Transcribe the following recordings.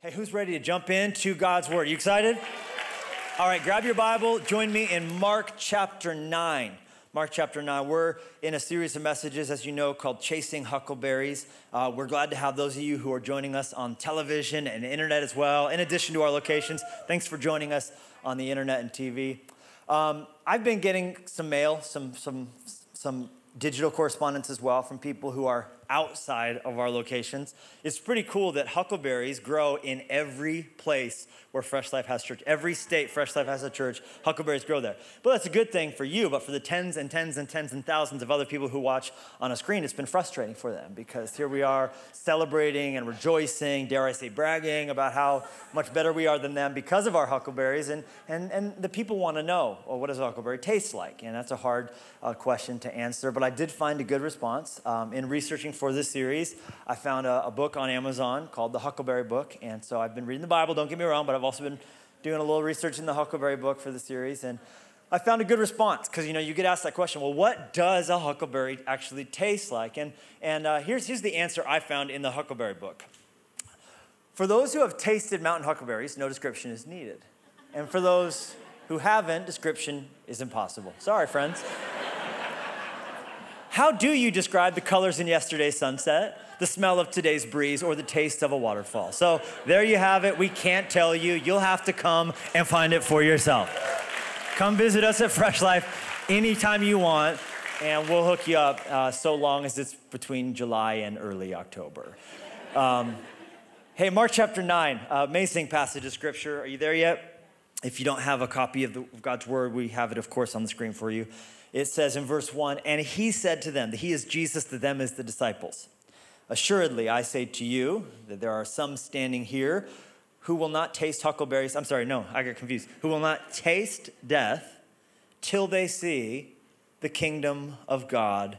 Hey, who's ready to jump into God's Word? You excited? All right, grab your Bible. Join me in Mark chapter 9. Mark chapter 9. We're in a series of messages, as you know, called Chasing Huckleberries. Uh, we're glad to have those of you who are joining us on television and internet as well, in addition to our locations. Thanks for joining us on the internet and TV. Um, I've been getting some mail, some, some, some digital correspondence as well from people who are outside of our locations. It's pretty cool that huckleberries grow in every place where Fresh Life has church. Every state Fresh Life has a church, huckleberries grow there. But that's a good thing for you, but for the tens and tens and tens and thousands of other people who watch on a screen, it's been frustrating for them because here we are celebrating and rejoicing, dare I say, bragging about how much better we are than them because of our huckleberries. And, and, and the people want to know, well, what does a huckleberry taste like? And that's a hard uh, question to answer. But I did find a good response. Um, in researching for this series, I found a, a book on Amazon called The Huckleberry Book. And so I've been reading the Bible, don't get me wrong, but I've also been doing a little research in the Huckleberry book for the series, and I found a good response because you know you get asked that question. Well, what does a huckleberry actually taste like? And and uh, here's here's the answer I found in the Huckleberry book. For those who have tasted mountain huckleberries, no description is needed, and for those who haven't, description is impossible. Sorry, friends. How do you describe the colors in yesterday's sunset? the smell of today's breeze, or the taste of a waterfall. So there you have it. We can't tell you. You'll have to come and find it for yourself. Come visit us at Fresh Life anytime you want, and we'll hook you up uh, so long as it's between July and early October. Um, hey, Mark chapter 9, uh, amazing passage of scripture. Are you there yet? If you don't have a copy of, the, of God's word, we have it, of course, on the screen for you. It says in verse 1 And he said to them, that He is Jesus, to them is the disciples. Assuredly, I say to you that there are some standing here who will not taste huckleberries. I'm sorry, no, I got confused. Who will not taste death till they see the kingdom of God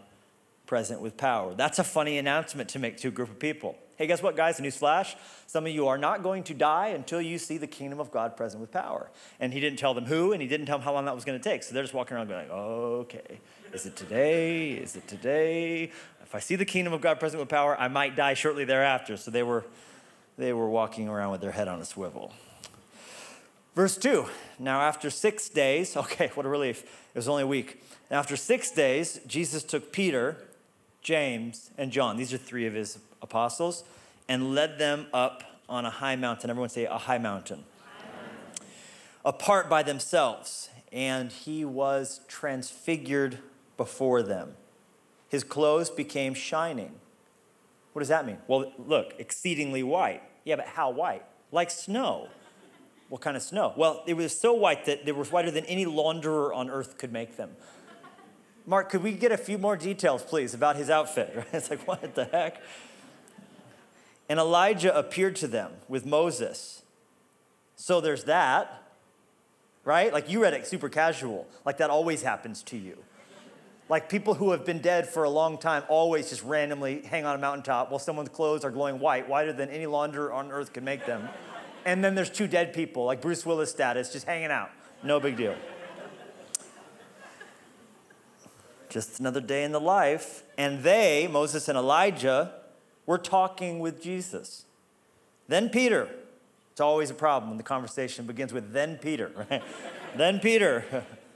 present with power. That's a funny announcement to make to a group of people. Hey, guess what, guys? News flash. Some of you are not going to die until you see the kingdom of God present with power. And he didn't tell them who, and he didn't tell them how long that was going to take. So they're just walking around going, like, okay, is it today? Is it today? If I see the kingdom of God present with power, I might die shortly thereafter. So they were, they were walking around with their head on a swivel. Verse 2 Now, after six days, okay, what a relief. It was only a week. after six days, Jesus took Peter, James, and John. These are three of his apostles, and led them up on a high mountain. Everyone say a high mountain. Apart by themselves. And he was transfigured before them his clothes became shining. What does that mean? Well, look, exceedingly white. Yeah, but how white? Like snow. What kind of snow? Well, it was so white that it was whiter than any launderer on earth could make them. Mark, could we get a few more details, please, about his outfit? It's like, what the heck? And Elijah appeared to them with Moses. So there's that, right? Like you read it super casual, like that always happens to you. Like people who have been dead for a long time always just randomly hang on a mountaintop while someone's clothes are glowing white, whiter than any launderer on earth can make them. And then there's two dead people, like Bruce Willis status, just hanging out. No big deal. Just another day in the life. And they, Moses and Elijah, were talking with Jesus. Then Peter. It's always a problem when the conversation begins with then Peter, right? then Peter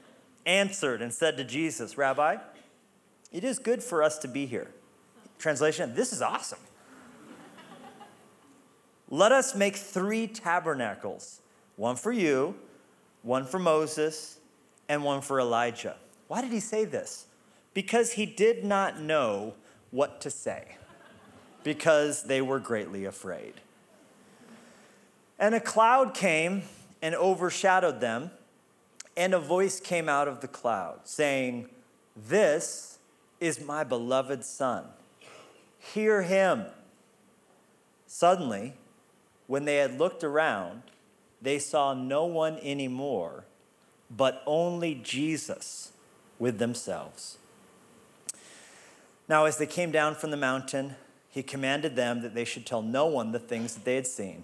answered and said to Jesus, Rabbi, it is good for us to be here. Translation, this is awesome. Let us make three tabernacles one for you, one for Moses, and one for Elijah. Why did he say this? Because he did not know what to say, because they were greatly afraid. And a cloud came and overshadowed them and a voice came out of the cloud saying, This is my beloved Son. Hear him. Suddenly, when they had looked around, they saw no one anymore, but only Jesus with themselves. Now, as they came down from the mountain, he commanded them that they should tell no one the things that they had seen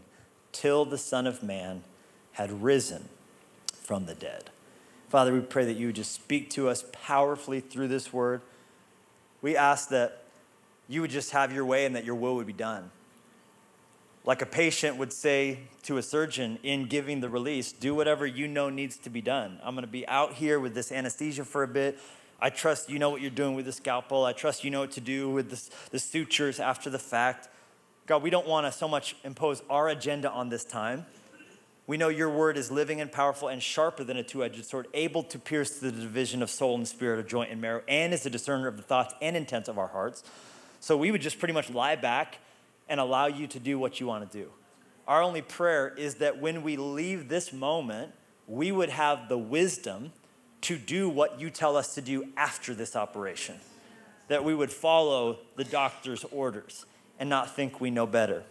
till the Son of Man had risen from the dead. Father, we pray that you would just speak to us powerfully through this word. We ask that you would just have your way and that your will would be done. Like a patient would say to a surgeon in giving the release, do whatever you know needs to be done. I'm gonna be out here with this anesthesia for a bit. I trust you know what you're doing with the scalpel. I trust you know what to do with the, the sutures after the fact. God, we don't wanna so much impose our agenda on this time. We know your word is living and powerful and sharper than a two edged sword, able to pierce the division of soul and spirit, of joint and marrow, and is a discerner of the thoughts and intents of our hearts. So we would just pretty much lie back and allow you to do what you want to do. Our only prayer is that when we leave this moment, we would have the wisdom to do what you tell us to do after this operation. That we would follow the doctor's orders and not think we know better.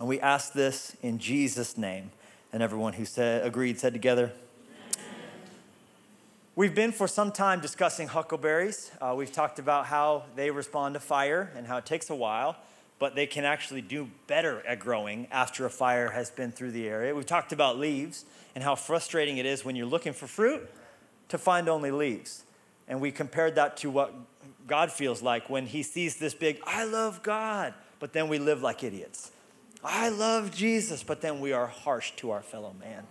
And we ask this in Jesus' name. And everyone who said, agreed said together, We've been for some time discussing huckleberries. Uh, we've talked about how they respond to fire and how it takes a while but they can actually do better at growing after a fire has been through the area. We've talked about leaves and how frustrating it is when you're looking for fruit to find only leaves. And we compared that to what God feels like when he sees this big, I love God, but then we live like idiots. I love Jesus, but then we are harsh to our fellow man.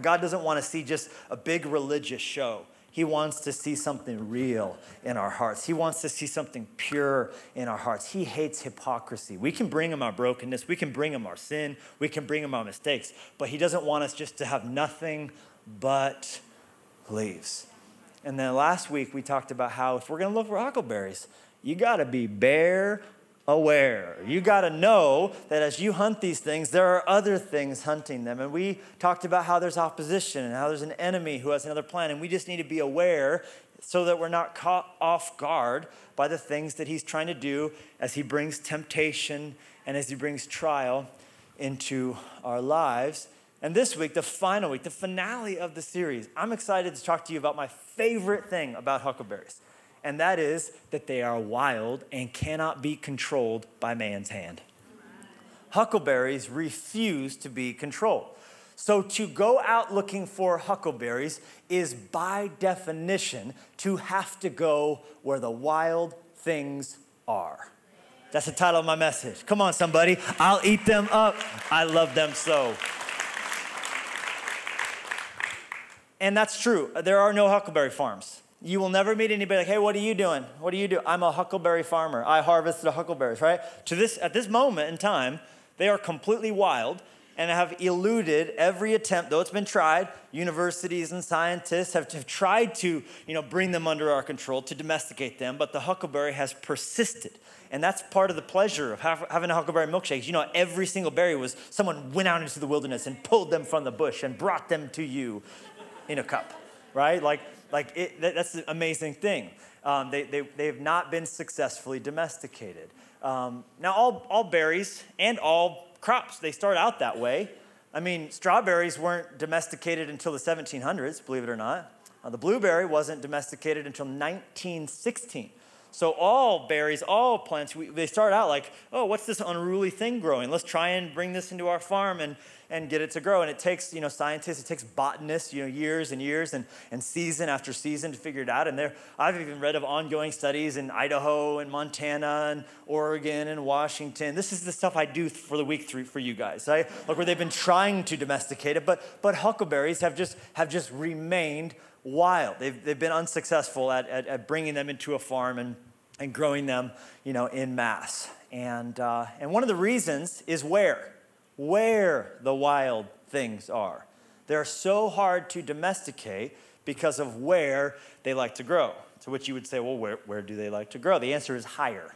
God doesn't want to see just a big religious show. He wants to see something real in our hearts. He wants to see something pure in our hearts. He hates hypocrisy. We can bring him our brokenness, we can bring him our sin, we can bring him our mistakes, but he doesn't want us just to have nothing but leaves. And then last week we talked about how if we're going to look for huckleberries, you got to be bear aware. You got to know that as you hunt these things, there are other things hunting them. And we talked about how there's opposition and how there's an enemy who has another plan. And we just need to be aware so that we're not caught off guard by the things that he's trying to do as he brings temptation and as he brings trial into our lives. And this week, the final week, the finale of the series, I'm excited to talk to you about my favorite thing about huckleberries and that is that they are wild and cannot be controlled by man's hand. Huckleberries refuse to be controlled. So, to go out looking for huckleberries is by definition to have to go where the wild things are. That's the title of my message. Come on, somebody. I'll eat them up. I love them so. And that's true. There are no huckleberry farms. You will never meet anybody like, hey, what are you doing? What do you do? I'm a huckleberry farmer. I harvest the huckleberries, right? To this, at this moment in time, they are completely wild and have eluded every attempt, though it's been tried. Universities and scientists have, have tried to, you know, bring them under our control, to domesticate them, but the huckleberry has persisted. And that's part of the pleasure of having a huckleberry milkshake. You know, every single berry was someone went out into the wilderness and pulled them from the bush and brought them to you in a cup, right? Like like, it, that's an amazing thing. Um, they, they, they have not been successfully domesticated. Um, now, all, all berries and all crops, they start out that way. I mean, strawberries weren't domesticated until the 1700s, believe it or not. Uh, the blueberry wasn't domesticated until 1916. So all berries, all plants, we, they start out like, oh, what's this unruly thing growing? Let's try and bring this into our farm and, and get it to grow. And it takes, you know, scientists, it takes botanists, you know, years and years and, and season after season to figure it out. And there, I've even read of ongoing studies in Idaho and Montana and Oregon and Washington. This is the stuff I do for the week three for you guys, right? Like where they've been trying to domesticate it, but, but huckleberries have just, have just remained wild. They've, they've been unsuccessful at, at, at bringing them into a farm and and growing them, you know, in mass. And, uh, and one of the reasons is where, where the wild things are. They're so hard to domesticate because of where they like to grow. To which you would say, well, where, where do they like to grow? The answer is higher,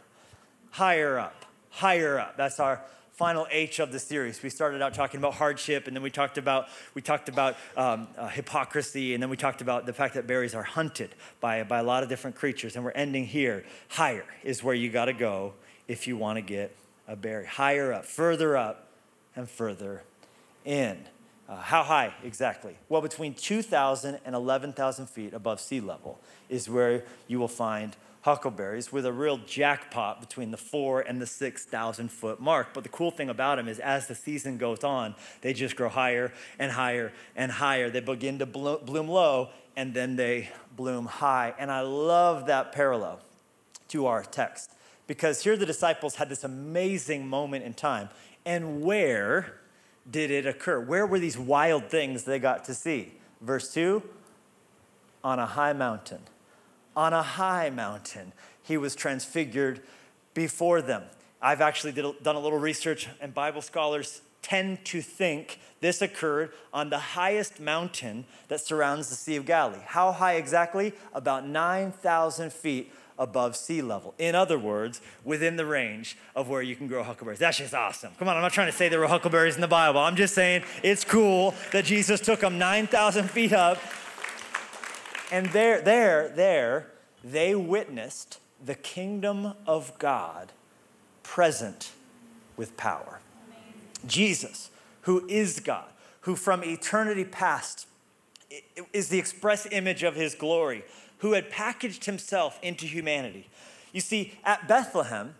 higher up, higher up. That's our final H of the series. We started out talking about hardship, and then we talked about we talked about um, uh, hypocrisy, and then we talked about the fact that berries are hunted by by a lot of different creatures. And we're ending here. Higher is where you got to go if you want to get a berry. Higher up, further up, and further in. Uh, how high exactly? Well, between 2,000 and 11,000 feet above sea level is where you will find huckleberries with a real jackpot between the four and the 6,000 foot mark. But the cool thing about them is as the season goes on, they just grow higher and higher and higher. They begin to bloom low and then they bloom high. And I love that parallel to our text because here the disciples had this amazing moment in time And where did it occur? Where were these wild things they got to see? Verse 2 on a high mountain. On a high mountain, he was transfigured before them. I've actually did, done a little research, and Bible scholars tend to think this occurred on the highest mountain that surrounds the Sea of Galilee. How high exactly? About 9,000 feet above sea level. In other words, within the range of where you can grow huckleberries. That's just awesome. Come on, I'm not trying to say there were huckleberries in the Bible. I'm just saying it's cool that Jesus took them 9,000 feet up. And there, there, there, they witnessed the kingdom of God present with power. Jesus, who is God, who from eternity past is the express image of his glory, who had packaged himself into humanity. You see, at Bethlehem,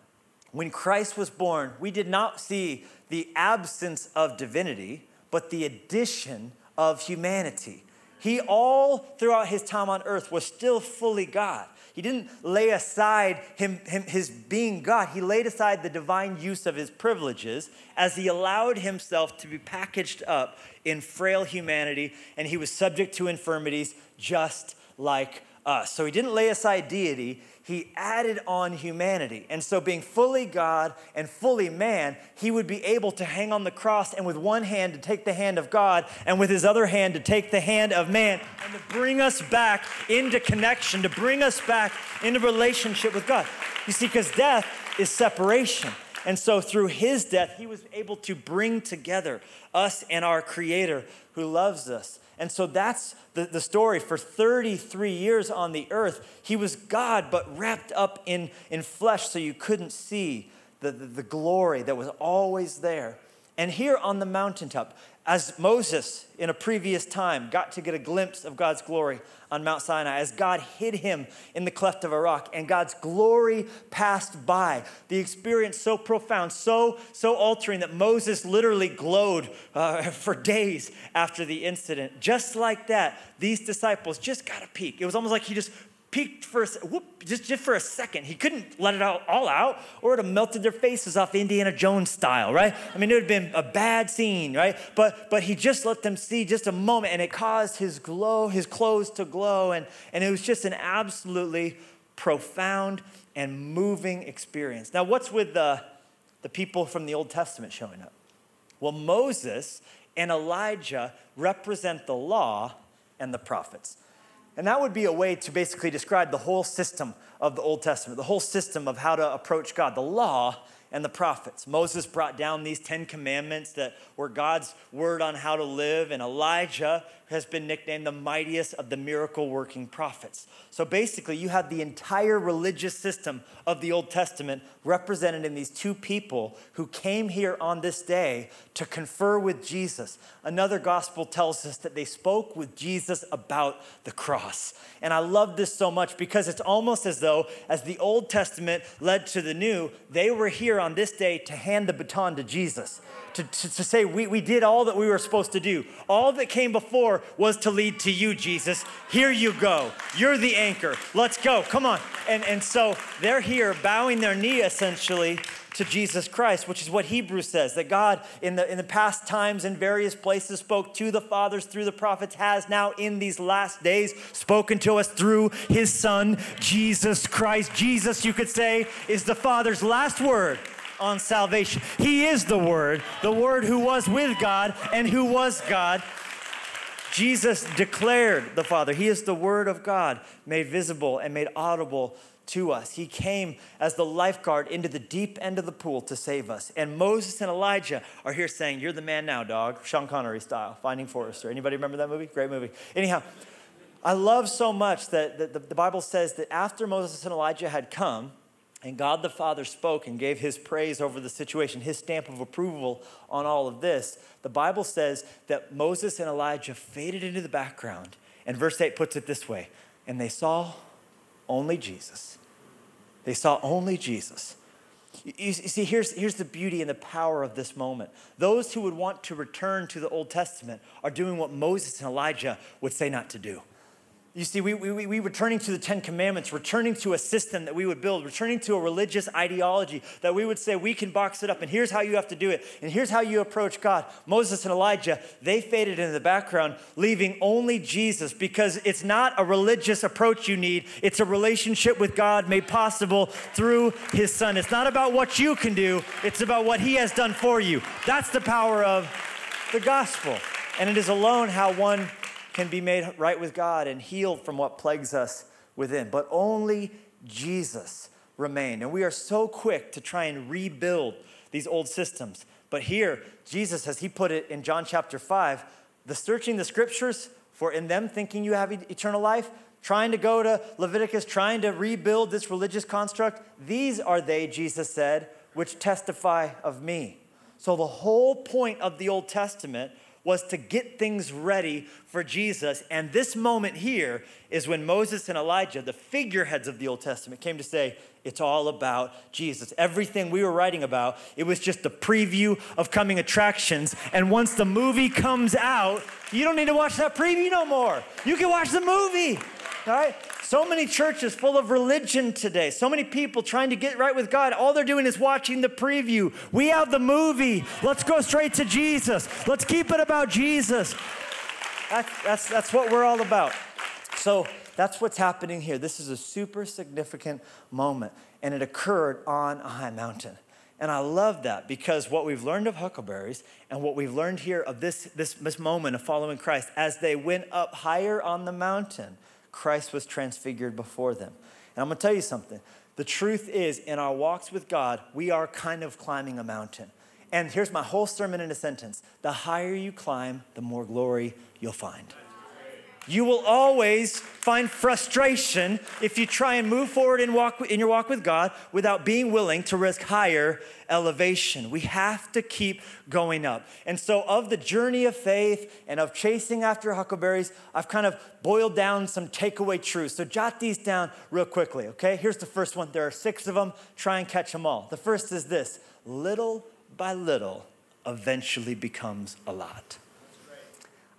when Christ was born, we did not see the absence of divinity, but the addition of humanity. He, all throughout his time on earth, was still fully God. He didn't lay aside him, him, his being God. He laid aside the divine use of his privileges as he allowed himself to be packaged up in frail humanity, and he was subject to infirmities just like us. So he didn't lay aside deity, he added on humanity. And so, being fully God and fully man, he would be able to hang on the cross and with one hand to take the hand of God and with his other hand to take the hand of man and to bring us back into connection, to bring us back into relationship with God. You see, because death is separation. And so, through his death, he was able to bring together us and our Creator who loves us. And so that's the, the story. For 33 years on the earth, he was God, but wrapped up in, in flesh so you couldn't see the, the, the glory that was always there. And here on the mountaintop, as Moses in a previous time got to get a glimpse of God's glory on Mount Sinai, as God hid him in the cleft of a rock and God's glory passed by, the experience so profound, so, so altering that Moses literally glowed uh, for days after the incident. Just like that, these disciples just got a peek. It was almost like he just peeked for a, whoop, just, just for a second. He couldn't let it all, all out, or it would have melted their faces off Indiana Jones style, right? I mean, it would have been a bad scene, right? But but he just let them see just a moment, and it caused his glow, his clothes to glow, and, and it was just an absolutely profound and moving experience. Now, what's with the, the people from the Old Testament showing up? Well, Moses and Elijah represent the law and the prophets. And that would be a way to basically describe the whole system of the Old Testament, the whole system of how to approach God. The law and the prophets. Moses brought down these 10 commandments that were God's word on how to live, and Elijah has been nicknamed the mightiest of the miracle working prophets. So basically, you have the entire religious system of the Old Testament represented in these two people who came here on this day to confer with Jesus. Another gospel tells us that they spoke with Jesus about the cross. And I love this so much because it's almost as though, as the Old Testament led to the New, they were here on this day to hand the baton to Jesus, to, to, to, say, we, we did all that we were supposed to do. All that came before was to lead to you, Jesus. Here you go. You're the anchor. Let's go. Come on. And, and so they're here bowing their knee essentially to Jesus Christ, which is what Hebrews says that God, in the, in the past times in various places, spoke to the fathers through the prophets, has now in these last days spoken to us through his Son, Jesus Christ. Jesus, you could say, is the Father's last word on salvation. He is the Word, the Word who was with God and who was God. Jesus declared the Father. He is the Word of God made visible and made audible to us. He came as the lifeguard into the deep end of the pool to save us. And Moses and Elijah are here saying, You're the man now, dog. Sean Connery style, Finding Forrester. Anybody remember that movie? Great movie. Anyhow, I love so much that the Bible says that after Moses and Elijah had come, and God the Father spoke and gave his praise over the situation, his stamp of approval on all of this. The Bible says that Moses and Elijah faded into the background. And verse 8 puts it this way and they saw only Jesus. They saw only Jesus. You, see, here's, here's the beauty and the power of this moment. Those who would want to return to the Old Testament are doing what Moses and Elijah would say not to do. You see, we, we, we returning to the Ten Commandments, returning to a system that we would build, returning to a religious ideology that we would say we can box it up, and here's how you have to do it, and here's how you approach God. Moses and Elijah, they faded into the background, leaving only Jesus because it's not a religious approach you need, it's a relationship with God made possible through His Son. It's not about what you can do, it's about what He has done for you. That's the power of the gospel. And it is alone how one can be made right with God and healed from what plagues us within. But only Jesus remained. And we are so quick to try and rebuild these old systems. But here, Jesus, as he put it in John chapter 5, the searching the scriptures for in them thinking you have eternal life, trying to go to Leviticus, trying to rebuild this religious construct, these are they, Jesus said, which testify of me. So the whole point of the Old Testament was to get things ready for Jesus. And this moment here is when Moses and Elijah, the figureheads of the Old Testament, came to say, it's all about Jesus. Everything we were writing about, it was just a preview of coming attractions. And once the movie comes out, you don't need to watch that preview no more. You can watch the movie. All right? So many churches full of religion today, so many people trying to get right with God. All they're doing is watching the preview. We have the movie. Let's go straight to Jesus. Let's keep it about Jesus. That's, that's, that's what we're all about. So that's what's happening here. This is a super significant moment, and it occurred on a high mountain. And I love that because what we've learned of huckleberries and what we've learned here of this, this, this moment of following Christ, as they went up higher on the mountain, Christ was transfigured before them. And I'm gonna tell you something. The truth is, in our walks with God, we are kind of climbing a mountain. And here's my whole sermon in a sentence the higher you climb, the more glory you'll find. You will always find frustration if you try and move forward in, walk, in your walk with God without being willing to risk higher elevation. We have to keep going up. And so, of the journey of faith and of chasing after huckleberries, I've kind of boiled down some takeaway truths. So, jot these down real quickly, okay? Here's the first one. There are six of them. Try and catch them all. The first is this little by little eventually becomes a lot.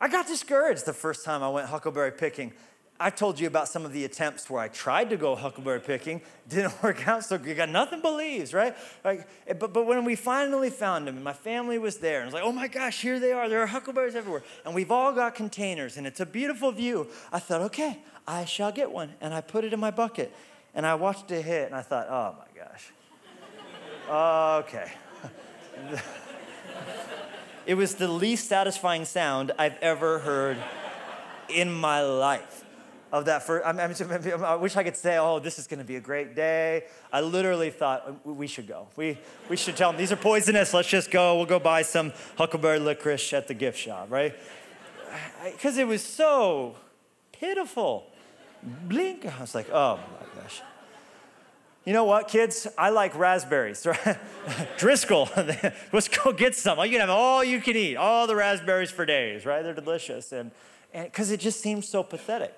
I got discouraged the first time I went huckleberry picking. I told you about some of the attempts where I tried to go huckleberry picking, didn't work out, so you got nothing but leaves, right? Like, eh, but, but when we finally found them, and my family was there, and it's like, oh my gosh, here they are. There are huckleberries everywhere. And we've all got containers, and it's a beautiful view. I thought, okay, I shall get one. And I put it in my bucket, and I watched it hit, and I thought, oh my gosh. okay. It was the least satisfying sound I've ever heard in my life. Of that first, I, mean, I wish I could say, oh, this is to be a great day. I literally thought we should go. We, we should tell them these are poisonous. Let's just go. We'll go buy some huckleberry licorice at the gift shop, right? Because it was so pitiful. Blink. I was like, oh my gosh. You know what, kids? I like raspberries. Driscoll, let's go get some. You can have all you can eat, all the raspberries for days, right? They're delicious. And because it just seems so pathetic.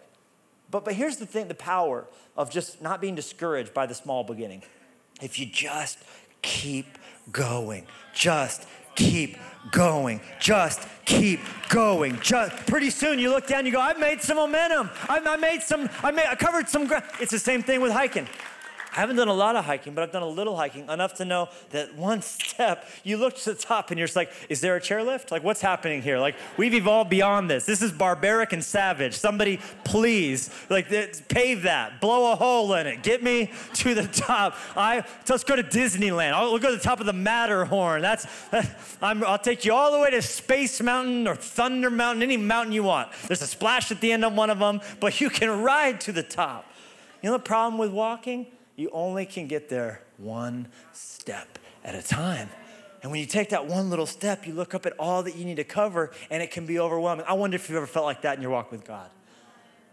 But, but here's the thing the power of just not being discouraged by the small beginning. If you just keep going, just keep going. Just keep going. Just pretty soon you look down, you go, I've made some momentum. I've, I made some, I made, I covered some ground. It's the same thing with hiking. I haven't done a lot of hiking, but I've done a little hiking, enough to know that one step, you look to the top and you're just like, is there a chairlift? Like, what's happening here? Like, we've evolved beyond this. This is barbaric and savage. Somebody, please, like, pave that, blow a hole in it, get me to the top. I let's go to Disneyland. I'll we'll go to the top of the Matterhorn. That's, i will take you all the way to Space Mountain or Thunder Mountain, any mountain you want. There's a splash at the end of one of them, but you can ride to the top. You know the problem with walking? You only can get there one step at a time. And when you take that one little step, you look up at all that you need to cover, and it can be overwhelming. I wonder if you've ever felt like that in your walk with God.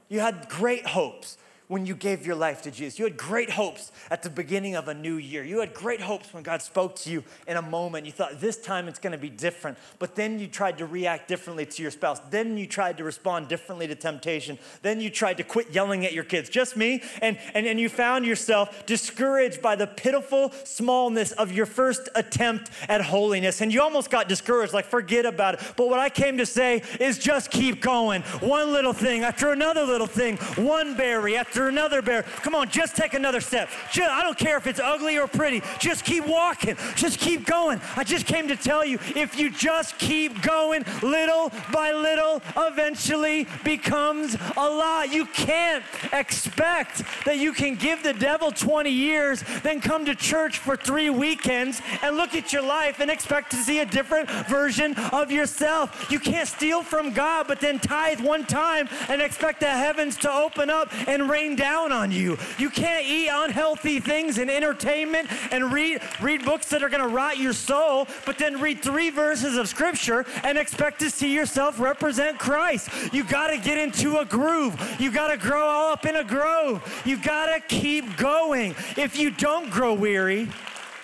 You had great hopes when you gave your life to Jesus. You had great hopes at the beginning of a new year. You had great hopes when God spoke to you in a moment. You thought, this time it's going to be different. But then you tried to react differently to your spouse. Then you tried to respond differently to temptation. Then you tried to quit yelling at your kids. Just me. And, and, and you found yourself discouraged by the pitiful smallness of your first attempt at holiness. And you almost got discouraged, like, forget about it. But what I came to say is just keep going. One little thing after another little thing, one berry after after another bear. Come on, just take another step. Just, I don't care if it's ugly or pretty. Just keep walking. Just keep going. I just came to tell you if you just keep going, little by little, eventually becomes a lot. You can't expect that you can give the devil 20 years, then come to church for three weekends and look at your life and expect to see a different version of yourself. You can't steal from God, but then tithe one time and expect the heavens to open up and rain down on you. You can't eat unhealthy things and entertainment and read, read books that are going to rot your soul, but then read three verses of scripture and expect to see yourself represent Christ. You got to get into a groove. You got to grow all up in a grove. You got to keep going. If you don't grow weary,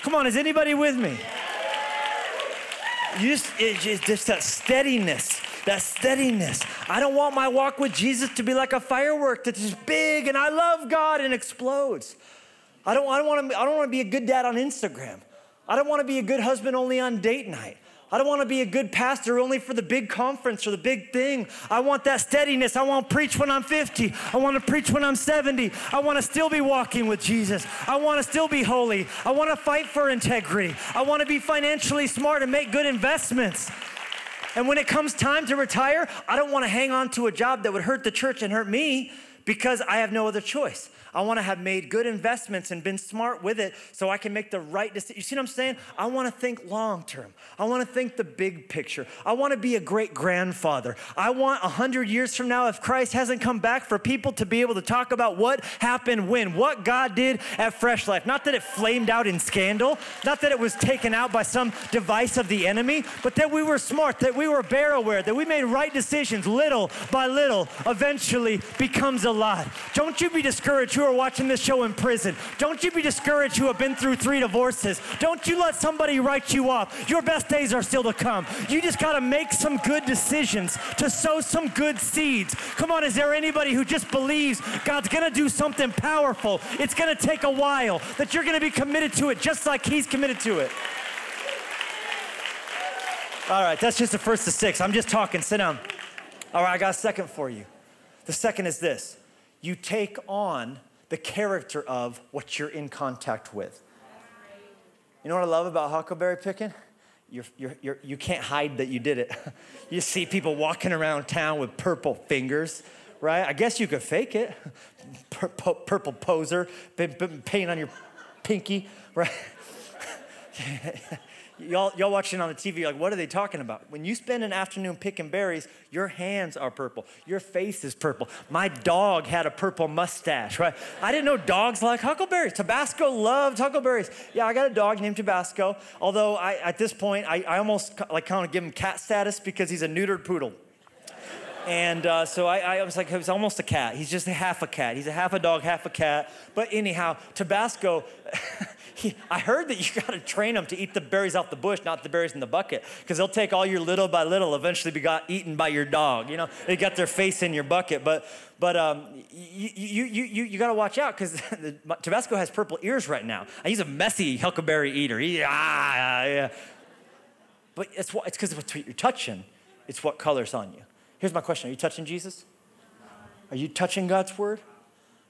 come on, is anybody with me? You just, it's just that steadiness that steadiness. I don't want my walk with Jesus to be like a firework that's just big and I love God and explodes. I don't, I don't want to I don't want to be a good dad on Instagram. I don't want to be a good husband only on date night. I don't want to be a good pastor only for the big conference or the big thing. I want that steadiness. I want to preach when I'm 50. I want to preach when I'm 70. I want to still be walking with Jesus. I want to still be holy. I want to fight for integrity. I want to be financially smart and make good investments. And when it comes time to retire, I don't want to hang on to a job that would hurt the church and hurt me because I have no other choice. I want to have made good investments and been smart with it so I can make the right decision. You see what I'm saying? I want to think long term. I want to think the big picture. I want to be a great grandfather. I want 100 years from now, if Christ hasn't come back, for people to be able to talk about what happened when, what God did at Fresh Life. Not that it flamed out in scandal, not that it was taken out by some device of the enemy, but that we were smart, that we were bear aware, that we made right decisions little by little, eventually becomes a lot. Don't you be discouraged who are watching this show in prison. Don't you be discouraged who have been through three divorces. Don't you let somebody write you off. Your best days are still to come. You just got to make some good decisions to sow some good seeds. Come on, is there anybody who just believes God's going to do something powerful? It's going to take a while, that you're going to be committed to it just like He's committed to it. All right, that's just the first of six. I'm just talking. Sit down. All right, I got a second for you. The second is this you take on the character of what you're in contact with. You know what I love about huckleberry picking? You're, you're, you're, you can't hide that you did it. you see people walking around town with purple fingers, right? I guess you could fake it. purple poser, paint on your pinky, right? Y'all, y'all watching on the TV, like, what are they talking about? When you spend an afternoon picking berries, your hands are purple. Your face is purple. My dog had a purple mustache, right? I didn't know dogs like huckleberries. Tabasco loved huckleberries. Yeah, I got a dog named Tabasco, although I, at this point, I, I almost like kind of give him cat status because he's a neutered poodle. And uh, so I, I, was like, he was almost a cat. He's just a half a cat. He's a half a dog, half a cat. But anyhow, Tabasco, he, I heard that you got to train them to eat the berries off the bush, not the berries in the bucket, because they'll take all your little by little, eventually be got eaten by your dog. You know, they got their face in your bucket. But but um, you, you, you, you, got to watch out because Tabasco has purple ears right now. He's a messy huckleberry eater. He, ah, yeah. But it's it's because of what you're touching. It's what colors on you. Here's my question: Are you touching Jesus? Are you touching God's word?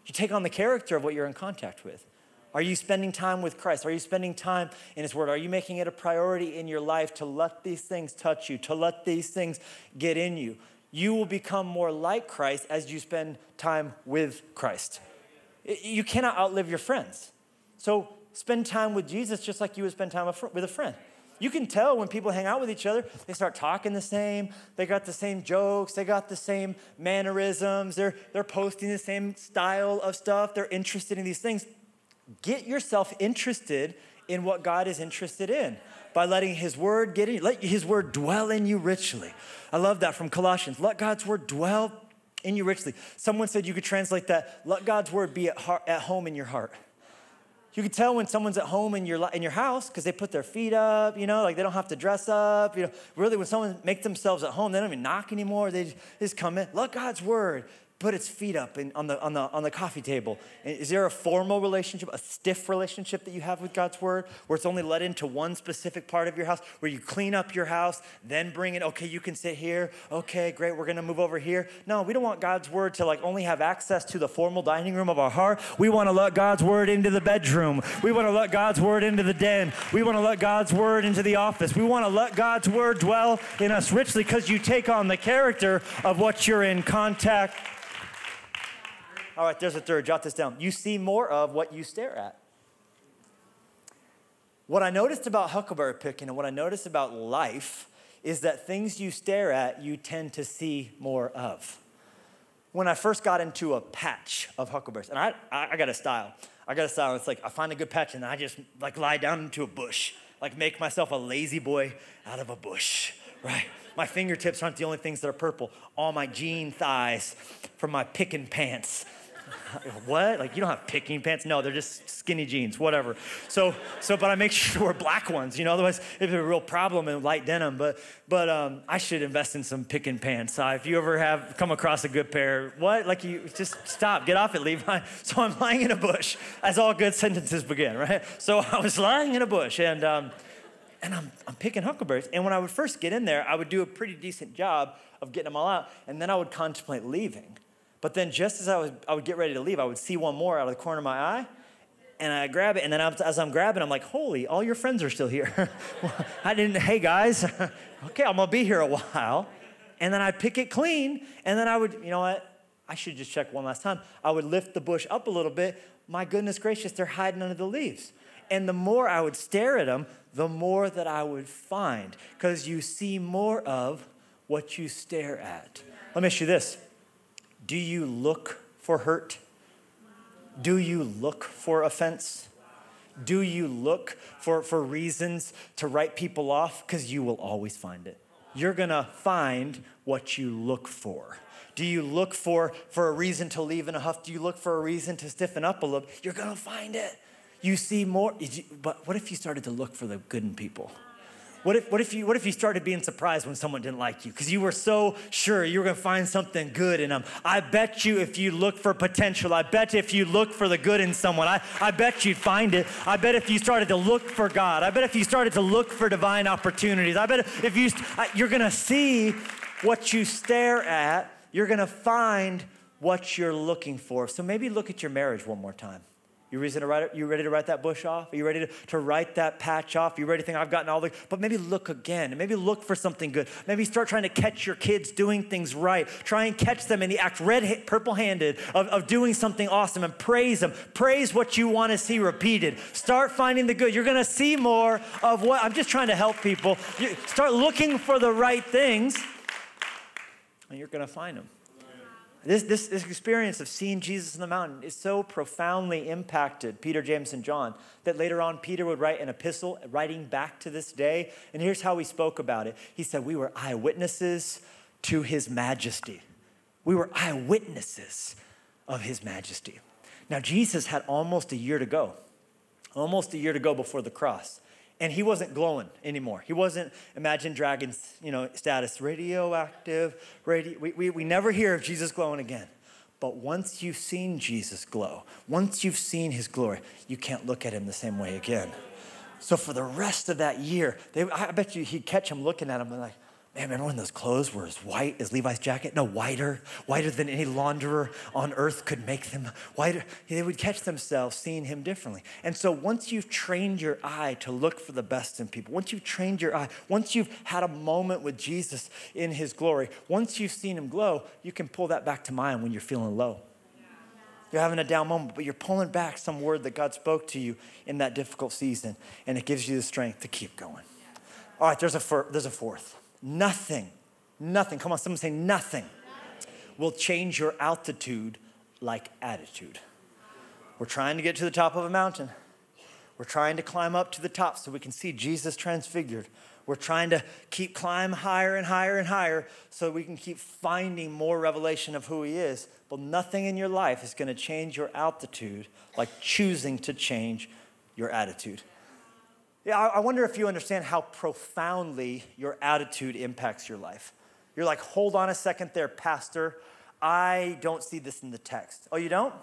You take on the character of what you're in contact with. Are you spending time with Christ? Are you spending time in His Word? Are you making it a priority in your life to let these things touch you, to let these things get in you? You will become more like Christ as you spend time with Christ. You cannot outlive your friends. So spend time with Jesus just like you would spend time with a friend. You can tell when people hang out with each other, they start talking the same, they got the same jokes, they got the same mannerisms, they're, they're posting the same style of stuff, they're interested in these things get yourself interested in what God is interested in by letting His Word get in, you. let His Word dwell in you richly. I love that from Colossians. Let God's Word dwell in you richly. Someone said you could translate that, let God's word be at, heart, at home in your heart. You can tell when someone's at home in your, in your house because they put their feet up, you know, like they don't have to dress up. You know, really, when someone makes themselves at home, they don't even knock anymore. They just come in. Let God's word put its feet up in, on, the, on, the, on the coffee table. Is there a formal relationship, a stiff relationship that you have with God's word where it's only let into one specific part of your house, where you clean up your house, then bring it, okay, you can sit here. Okay, great, we're gonna move over here. No, we don't want God's word to like only have access to the formal dining room of our heart. We wanna let God's word into the bedroom. We wanna let God's word into the den. We wanna let God's word into the office. We wanna let God's word dwell in us richly because you take on the character of what you're in contact all right, there's a third. Jot this down. You see more of what you stare at. What I noticed about huckleberry picking and what I noticed about life is that things you stare at, you tend to see more of. When I first got into a patch of huckleberries, and I, I got a style. I got a style. It's like I find a good patch and I just like lie down into a bush, like make myself a La-Z-Boy out of a bush, right? My fingertips aren't the only things that are purple. All my jean thighs from my picking pants what? Like you don't have picking pants? No, they're just skinny jeans, whatever. So, so, but I make sure to wear black ones. You know, otherwise it'd be a real problem in light denim. But, but um, I should invest in some picking pants. Uh, if you ever have come across a good pair, what? Like you just stop, get off it, Levi. So I'm lying in a bush, as all good sentences begin, right? So I was lying in a bush, and. Um, and I'm, I'm picking huckleberries. And when I would first get in there, I would do a pretty decent job of getting them all out. And then I would contemplate leaving. But then just as I, was, I would get ready to leave, I would see one more out of the corner of my eye, and I grab it, and then as I'm grabbing, I'm like, holy, all your friends are still here. I didn't, hey guys, okay, I'm gonna be here a while. And then I'd pick it clean, and then I would, you know what, I should just check one last time. I would lift the bush up a little bit. My goodness gracious, they're hiding under the leaves. And the more I would stare at them, the more that I would find, because you see more of what you stare at. Let me ask you this do you look for hurt? Do you look for offense? Do you look for, for reasons to write people off? Because you will always find it. You're gonna find what you look for. Do you look for, for a reason to leave in a huff? Do you look for a reason to stiffen up a little? You're gonna find it. You see more, but what if you started to look for the good in people? What if, what if, you, what if you started being surprised when someone didn't like you? Because you were so sure you were going to find something good in them. I bet you if you look for potential, I bet if you look for the good in someone, I, I bet you'd find it. I bet if you started to look for God, I bet if you started to look for divine opportunities, I bet if you, you're going to see what you stare at, you're going to find what you're looking for. So maybe look at your marriage one more time. You ready to write, you ready to write that bush off? Are you ready to, to write that patch off? Are you ready to think I've gotten all the, but maybe look again maybe look for something good. Maybe start trying to catch your kids doing things right. Try and catch them in the act, red, purple handed, of, of doing something awesome and praise them. Praise what you want to see repeated. Start finding the good. You're going to see more of what, I'm just trying to help people. You start looking for the right things and you're going to find them. This, this, this experience of seeing Jesus in the mountain is so profoundly impacted Peter, James, and John that later on Peter would write an epistle writing back to this day. And here's how he spoke about it He said, We were eyewitnesses to his majesty. We were eyewitnesses of his majesty. Now, Jesus had almost a year to go, almost a year to go before the cross and he wasn't glowing anymore. He wasn't Imagine Dragons, you know, status, radioactive, radio. We, we, we never hear of Jesus glowing again. But once you've seen Jesus glow, once you've seen his glory, you can't look at him the same way again. So for the rest of that year, they, I bet you he'd catch him looking at him and like, Man, remember when those clothes were as white as Levi's jacket? No, whiter, whiter than any launderer on earth could make them whiter. They would catch themselves seeing him differently. And so once you've trained your eye to look for the best in people, once you've trained your eye, once you've had a moment with Jesus in his glory, once you've seen him glow, you can pull that back to mind when you're feeling low. You're having a down moment, but you're pulling back some word that God spoke to you in that difficult season, and it gives you the strength to keep going. All right, there's a, fir- there's a fourth. Nothing, nothing, come on, someone say nothing, will change your altitude like attitude. We're trying to get to the top of a mountain. We're trying to climb up to the top so we can see Jesus transfigured. We're trying to keep climb higher and higher and higher so we can keep finding more revelation of who He is. But nothing in your life is going to change your altitude like choosing to change your attitude. Yeah, I wonder if you understand how profoundly your attitude impacts your life. You're like, hold on a second there, Pastor. I don't see this in the text. Oh, you don't?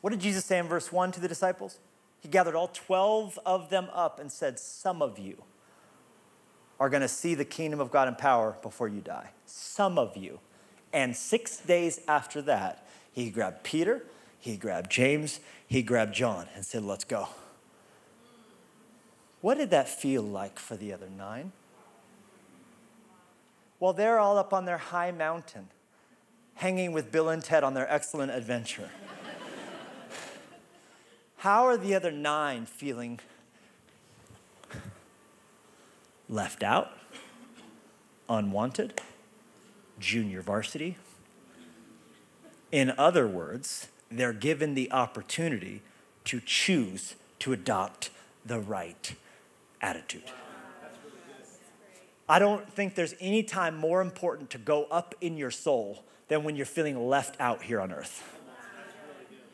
What did Jesus say in verse 1 to the disciples? He gathered all 12 of them up and said, Some of you are going to see the kingdom of God in power before you die. Some of you. And six days after that, he grabbed Peter, he grabbed James, he grabbed John and said, Let's go. What did that feel like for the other nine? Well, they're all up on their high mountain, hanging with Bill and Ted on their excellent adventure. How are the other nine feeling? Left out, unwanted, junior varsity. In other words, they're given the opportunity to choose to adopt the right attitude. I don't think there's any time more important to go up in your soul than when you're feeling left out here on earth.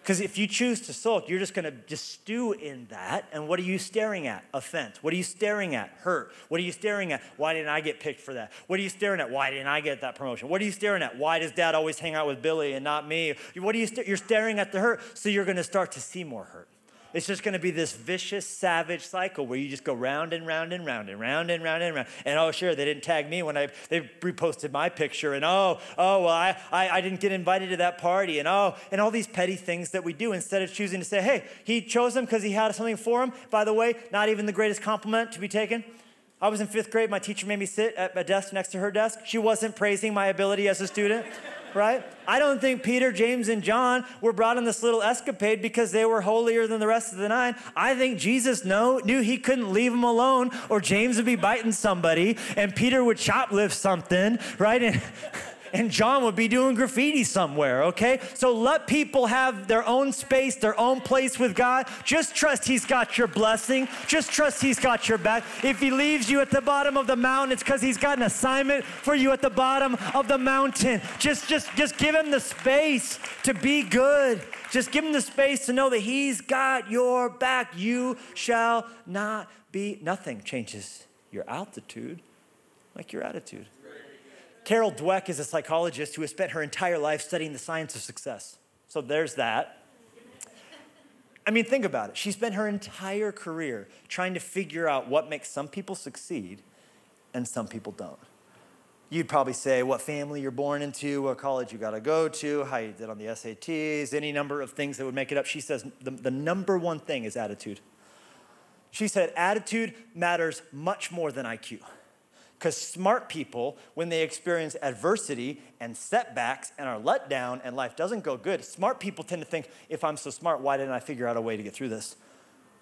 Because if you choose to sulk, you're just going to just stew in that. And what are you staring at? Offense. What are you staring at? Hurt. What are you staring at? Why didn't I get picked for that? What are you staring at? Why didn't I get that promotion? What are you staring at? Why does dad always hang out with Billy and not me? What are you st- you're staring at the hurt, so you're going to start to see more hurt. It's just going to be this vicious, savage cycle where you just go round and round and round and round and round and round. And oh, sure, they didn't tag me when I they reposted my picture. And oh, oh, well, I, I, I didn't get invited to that party. And oh, and all these petty things that we do instead of choosing to say, hey, he chose him because he had something for him. By the way, not even the greatest compliment to be taken. I was in fifth grade. My teacher made me sit at a desk next to her desk. She wasn't praising my ability as a student right? I don't think Peter, James, and John were brought on this little escapade because they were holier than the rest of the nine. I think Jesus know, knew he couldn't leave them alone or James would be biting somebody and Peter would shoplift something, right? And and John would be doing graffiti somewhere, okay? So let people have their own space, their own place with God. Just trust He's got your blessing. Just trust He's got your back. If He leaves you at the bottom of the mountain, it's because He's got an assignment for you at the bottom of the mountain. Just, just, just give Him the space to be good. Just give Him the space to know that He's got your back. You shall not be, nothing changes your altitude like your attitude. Carol Dweck is a psychologist who has spent her entire life studying the science of success. So there's that. I mean, think about it. She spent her entire career trying to figure out what makes some people succeed and some people don't. You'd probably say what family you're born into, what college you got to go to, how you did on the SATs, any number of things that would make it up. She says the, the number one thing is attitude. She said attitude matters much more than IQ. Because smart people, when they experience adversity and setbacks and are let down and life doesn't go good, smart people tend to think, if I'm so smart, why didn't I figure out a way to get through this?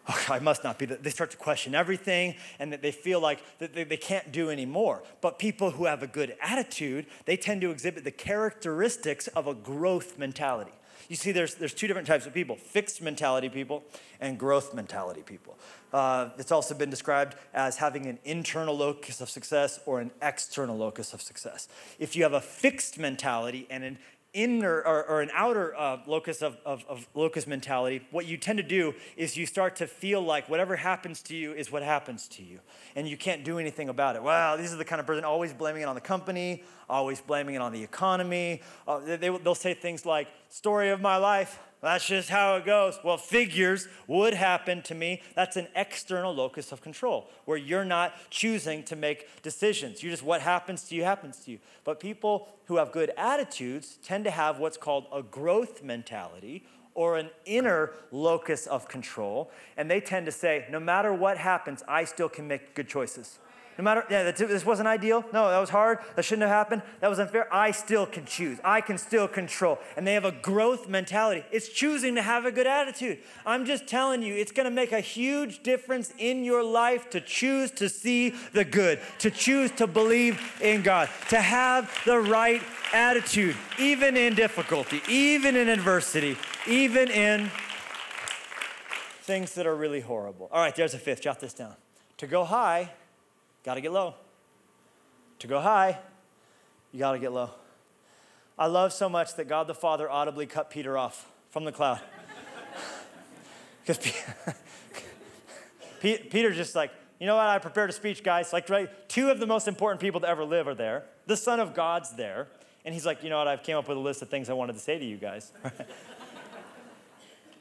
Oh, I must not be. They start to question everything and that they feel like they can't do anymore. But people who have a good attitude, they tend to exhibit the characteristics of a growth mentality. You see, there's, there's two different types of people fixed mentality people and growth mentality people. Uh, it's also been described as having an internal locus of success or an external locus of success. If you have a fixed mentality and an inner or, or an outer uh, locus of, of, of, locus mentality, what you tend to do is you start to feel like whatever happens to you is what happens to you. And you can't do anything about it. Wow, these are the kind of person always blaming it on the company, always blaming it on the economy. Uh, they, they'll say things like, story of my life, that's just how it goes. Well, figures would happen to me. That's an external locus of control where you're not choosing to make decisions. You just, what happens to you happens to you. But people who have good attitudes tend to have what's called a growth mentality or an inner locus of control. And they tend to say, no matter what happens, I still can make good choices. No matter, yeah, this wasn't ideal. No, that was hard. That shouldn't have happened. That was unfair. I still can choose. I can still control. And they have a growth mentality. It's choosing to have a good attitude. I'm just telling you, it's going to make a huge difference in your life to choose to see the good, to choose to believe in God, to have the right attitude, even in difficulty, even in adversity, even in things that are really horrible. All right, there's a fifth. Jot this down. To go high got to get low. To go high, you got to get low. I love so much that God the Father audibly cut Peter off from the cloud. Because Peter's just like, you know what? I prepared a speech, guys. Like, right, two of the most important people to ever live are there. The Son of God's there. And he's like, you know what? I've came up with a list of things I wanted to say to you guys.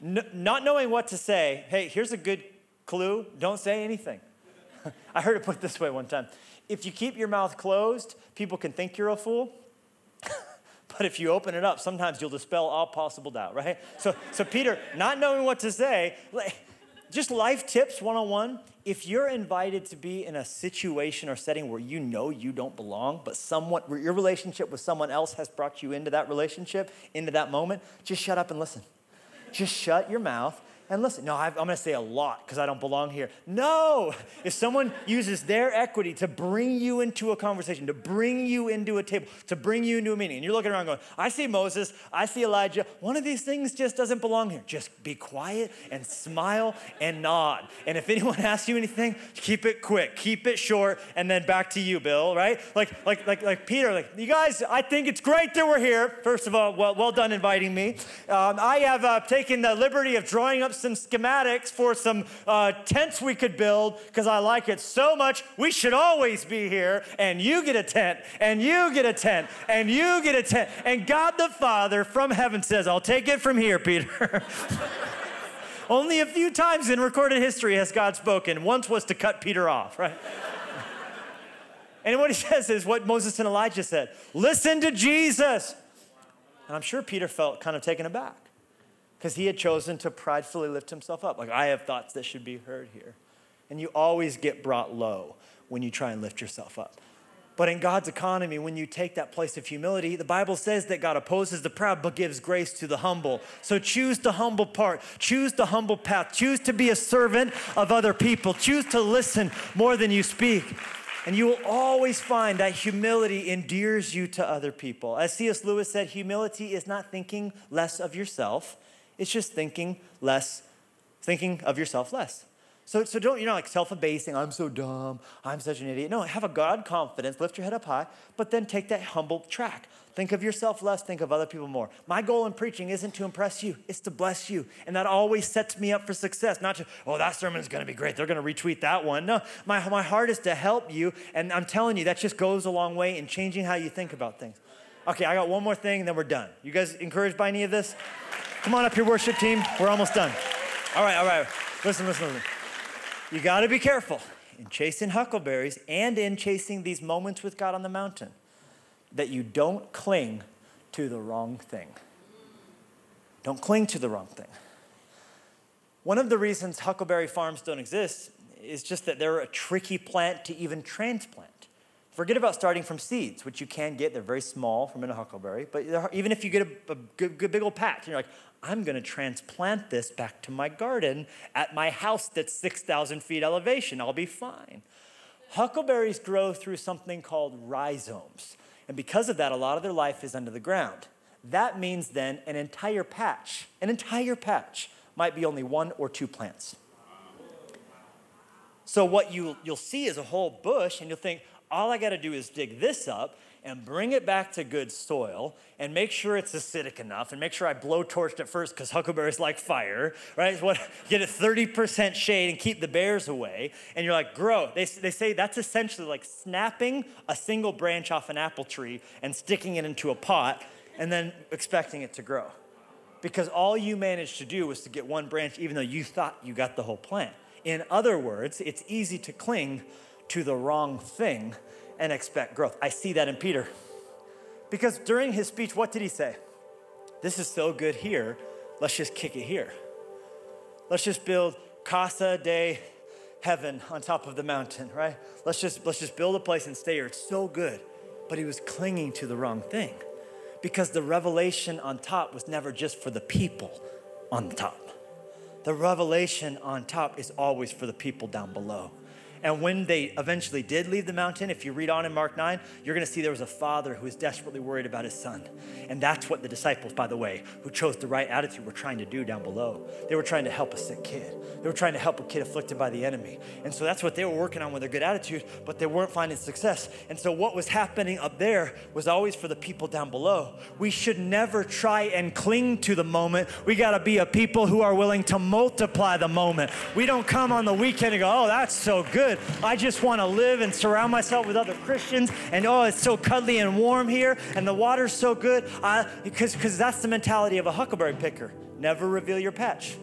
not knowing what to say, hey, here's a good clue don't say anything. I heard it put this way one time. If you keep your mouth closed, people can think you're a fool. but if you open it up, sometimes you'll dispel all possible doubt, right? So, so Peter, not knowing what to say, just life tips one on one. If you're invited to be in a situation or setting where you know you don't belong, but someone, your relationship with someone else has brought you into that relationship, into that moment, just shut up and listen. Just shut your mouth and listen, no, i am going to say a lot because I don't belong here. No, if someone uses their equity to bring you into a conversation, to bring you into a table, to bring you into a meeting, and you're looking around going, I see Moses, I see Elijah, one of these things just doesn't belong here. Just be quiet and smile and nod. And if anyone asks you anything, keep it quick, keep it short, and then back to you, Bill, right? Like, like, like, like Peter, like, you guys, I think it's great that we're here. First of all, well, well done inviting me. Um, I have uh, taken the liberty of drawing up some schematics for some uh, tents we could build because I like it so much. We should always be here, and you get a tent, and you get a tent, and you get a tent. And God the Father from heaven says, I'll take it from here, Peter. Only a few times in recorded history has God spoken. Once was to cut Peter off, right? and what he says is what Moses and Elijah said listen to Jesus. And I'm sure Peter felt kind of taken aback because he had chosen to pridefully lift himself up. Like, I have thoughts that should be heard here. And you always get brought low when you try and lift yourself up. But in God's economy, when you take that place of humility, the Bible says that God opposes the proud but gives grace to the humble. So choose the humble part, choose the humble path, choose to be a servant of other people, choose to listen more than you speak. And you will always find that humility endears you to other people. As C.S. Lewis said, humility is not thinking less of yourself, it's just thinking less, thinking of yourself less. So, so don't, you're not like self abasing, I'm so dumb, I'm such an idiot. No, have a God confidence, lift your head up high, but then take that humble track. Think of yourself less, think of other people more. My goal in preaching isn't to impress you, it's to bless you. And that always sets me up for success, not to, oh, that sermon is gonna be great, they're gonna retweet that one. No, my, my heart is to help you, and I'm telling you, that just goes a long way in changing how you think about things. Okay, I got one more thing, and then we're done. You guys encouraged by any of this? Come on up here, worship team. We're almost done. All right, all right. Listen, listen, listen. You got to be careful in chasing huckleberries and in chasing these moments with God on the mountain that you don't cling to the wrong thing. Don't cling to the wrong thing. One of the reasons huckleberry farms don't exist is just that they're a tricky plant to even transplant. Forget about starting from seeds, which you can get. They're very small from a huckleberry. But even if you get a, a good, good, big old patch, and you're like, I'm going to transplant this back to my garden at my house that's 6,000 feet elevation. I'll be fine. Huckleberries grow through something called rhizomes. And because of that, a lot of their life is under the ground. That means then an entire patch, an entire patch, might be only one or two plants. So what you, you'll see is a whole bush, and you'll think, all I got to do is dig this up and bring it back to good soil and make sure it's acidic enough and make sure I blow torched it first because huckleberries like fire, right? What, get it 30% shade and keep the bears away. And you're like, grow. They, they say that's essentially like snapping a single branch off an apple tree and sticking it into a pot and then expecting it to grow. Because all you managed to do was to get one branch, even though you thought you got the whole plant. In other words, it's easy to cling to the wrong thing and expect growth. I see that in Peter. Because during his speech, what did he say? This is so good here, let's just kick it here. Let's just build Casa de Heaven on top of the mountain, right? Let's just, let's just build a place and stay here. It's so good. But he was clinging to the wrong thing because the revelation on top was never just for the people on top. The revelation on top is always for the people down below. And when they eventually did leave the mountain, if you read on in Mark 9, you're going to see there was a father who was desperately worried about his son. And that's what the disciples, by the way, who chose the right attitude, were trying to do down below. They were trying to help a sick kid, they were trying to help a kid afflicted by the enemy. And so that's what they were working on with their good attitude, but they weren't finding success. And so what was happening up there was always for the people down below. We should never try and cling to the moment. We got to be a people who are willing to multiply the moment. We don't come on the weekend and go, oh, that's so good. I just want to live and surround myself with other Christians. And oh, it's so cuddly and warm here. And the water's so good. Because that's the mentality of a huckleberry picker. Never reveal your patch.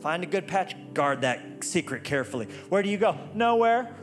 Find a good patch, guard that secret carefully. Where do you go? Nowhere.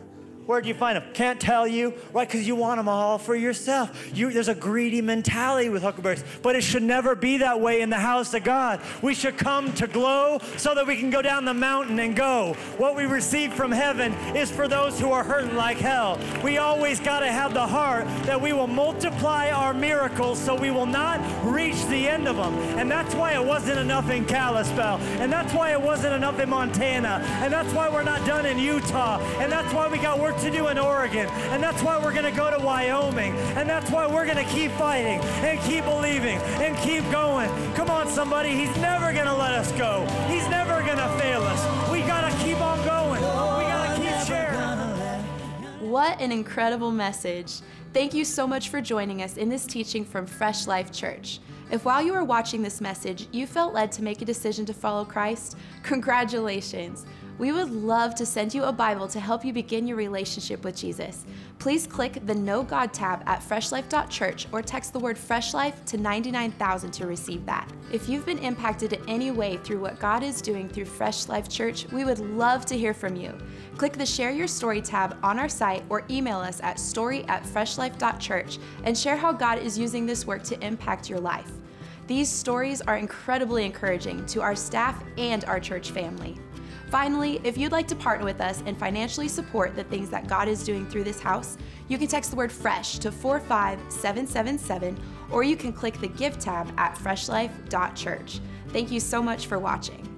Where'd you find them? Can't tell you, right? Because you want them all for yourself. You, there's a greedy mentality with huckleberries, but it should never be that way in the house of God. We should come to glow so that we can go down the mountain and go. What we receive from heaven is for those who are hurting like hell. We always got to have the heart that we will multiply our miracles so we will not reach the end of them. And that's why it wasn't enough in Kalispell. And that's why it wasn't enough in Montana. And that's why we're not done in Utah. And that's why we got work to do in Oregon. And that's why we're going to go to Wyoming. And that's why we're going to keep fighting and keep believing and keep going. Come on, somebody. He's never going to let us go. He's never going to fail us. We got to keep on going. We got to keep sharing. What an incredible message. Thank you so much for joining us in this teaching from Fresh Life Church. If while you were watching this message, you felt led to make a decision to follow Christ, congratulations. We would love to send you a Bible to help you begin your relationship with Jesus. Please click the Know God tab at freshlife.church or text the word Fresh Life to 99000 to receive that. If you've been impacted in any way through what God is doing through Fresh Life Church, we would love to hear from you. Click the Share Your Story tab on our site or email us at story at freshlife.church and share how God is using this work to impact your life. These stories are incredibly encouraging to our staff and our church family. Finally, if you'd like to partner with us and financially support the things that God is doing through this house, you can text the word FRESH to 45777 or you can click the Give tab at freshlife.church. Thank you so much for watching.